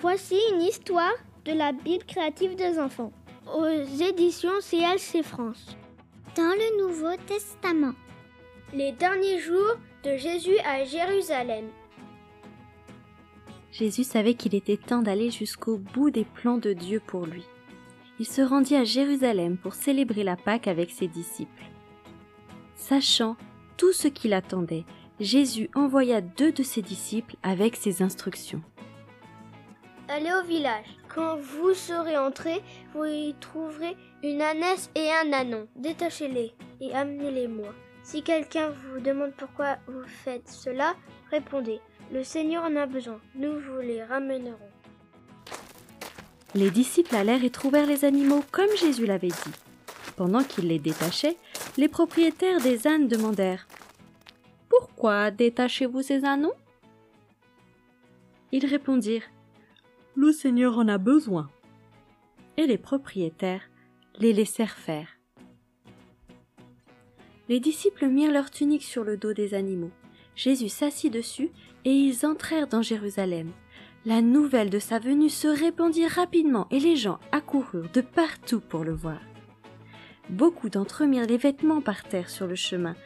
Voici une histoire de la Bible créative des enfants aux éditions CLC France. Dans le Nouveau Testament. Les derniers jours de Jésus à Jérusalem. Jésus savait qu'il était temps d'aller jusqu'au bout des plans de Dieu pour lui. Il se rendit à Jérusalem pour célébrer la Pâque avec ses disciples. Sachant tout ce qu'il attendait, Jésus envoya deux de ses disciples avec ses instructions. Allez au village. Quand vous serez entrés, vous y trouverez une ânesse et un ânon. Détachez-les et amenez-les-moi. Si quelqu'un vous demande pourquoi vous faites cela, répondez Le Seigneur en a besoin. Nous vous les ramènerons. Les disciples allèrent et trouvèrent les animaux comme Jésus l'avait dit. Pendant qu'ils les détachaient, les propriétaires des ânes demandèrent Pourquoi détachez-vous ces ânes Ils répondirent Le Seigneur en a besoin. Et les propriétaires les laissèrent faire. Les disciples mirent leurs tuniques sur le dos des animaux. Jésus s'assit dessus et ils entrèrent dans Jérusalem. La nouvelle de sa venue se répandit rapidement et les gens accoururent de partout pour le voir. Beaucoup d'entre eux mirent les vêtements par terre sur le chemin,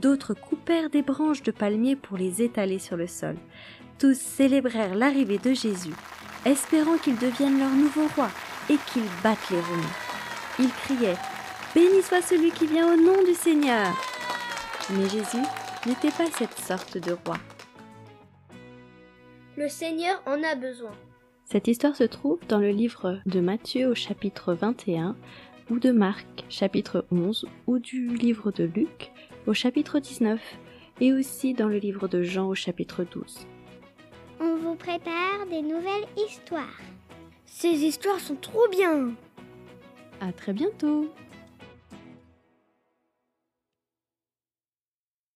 d'autres coupèrent des branches de palmier pour les étaler sur le sol. Tous célébrèrent l'arrivée de Jésus, espérant qu'il devienne leur nouveau roi et qu'il batte les Romains. Ils criaient Béni soit celui qui vient au nom du Seigneur. Mais Jésus n'était pas cette sorte de roi. Le Seigneur en a besoin. Cette histoire se trouve dans le livre de Matthieu au chapitre 21 ou de Marc chapitre 11 ou du livre de Luc au chapitre 19 et aussi dans le livre de Jean au chapitre 12. On vous prépare des nouvelles histoires. Ces histoires sont trop bien. À très bientôt.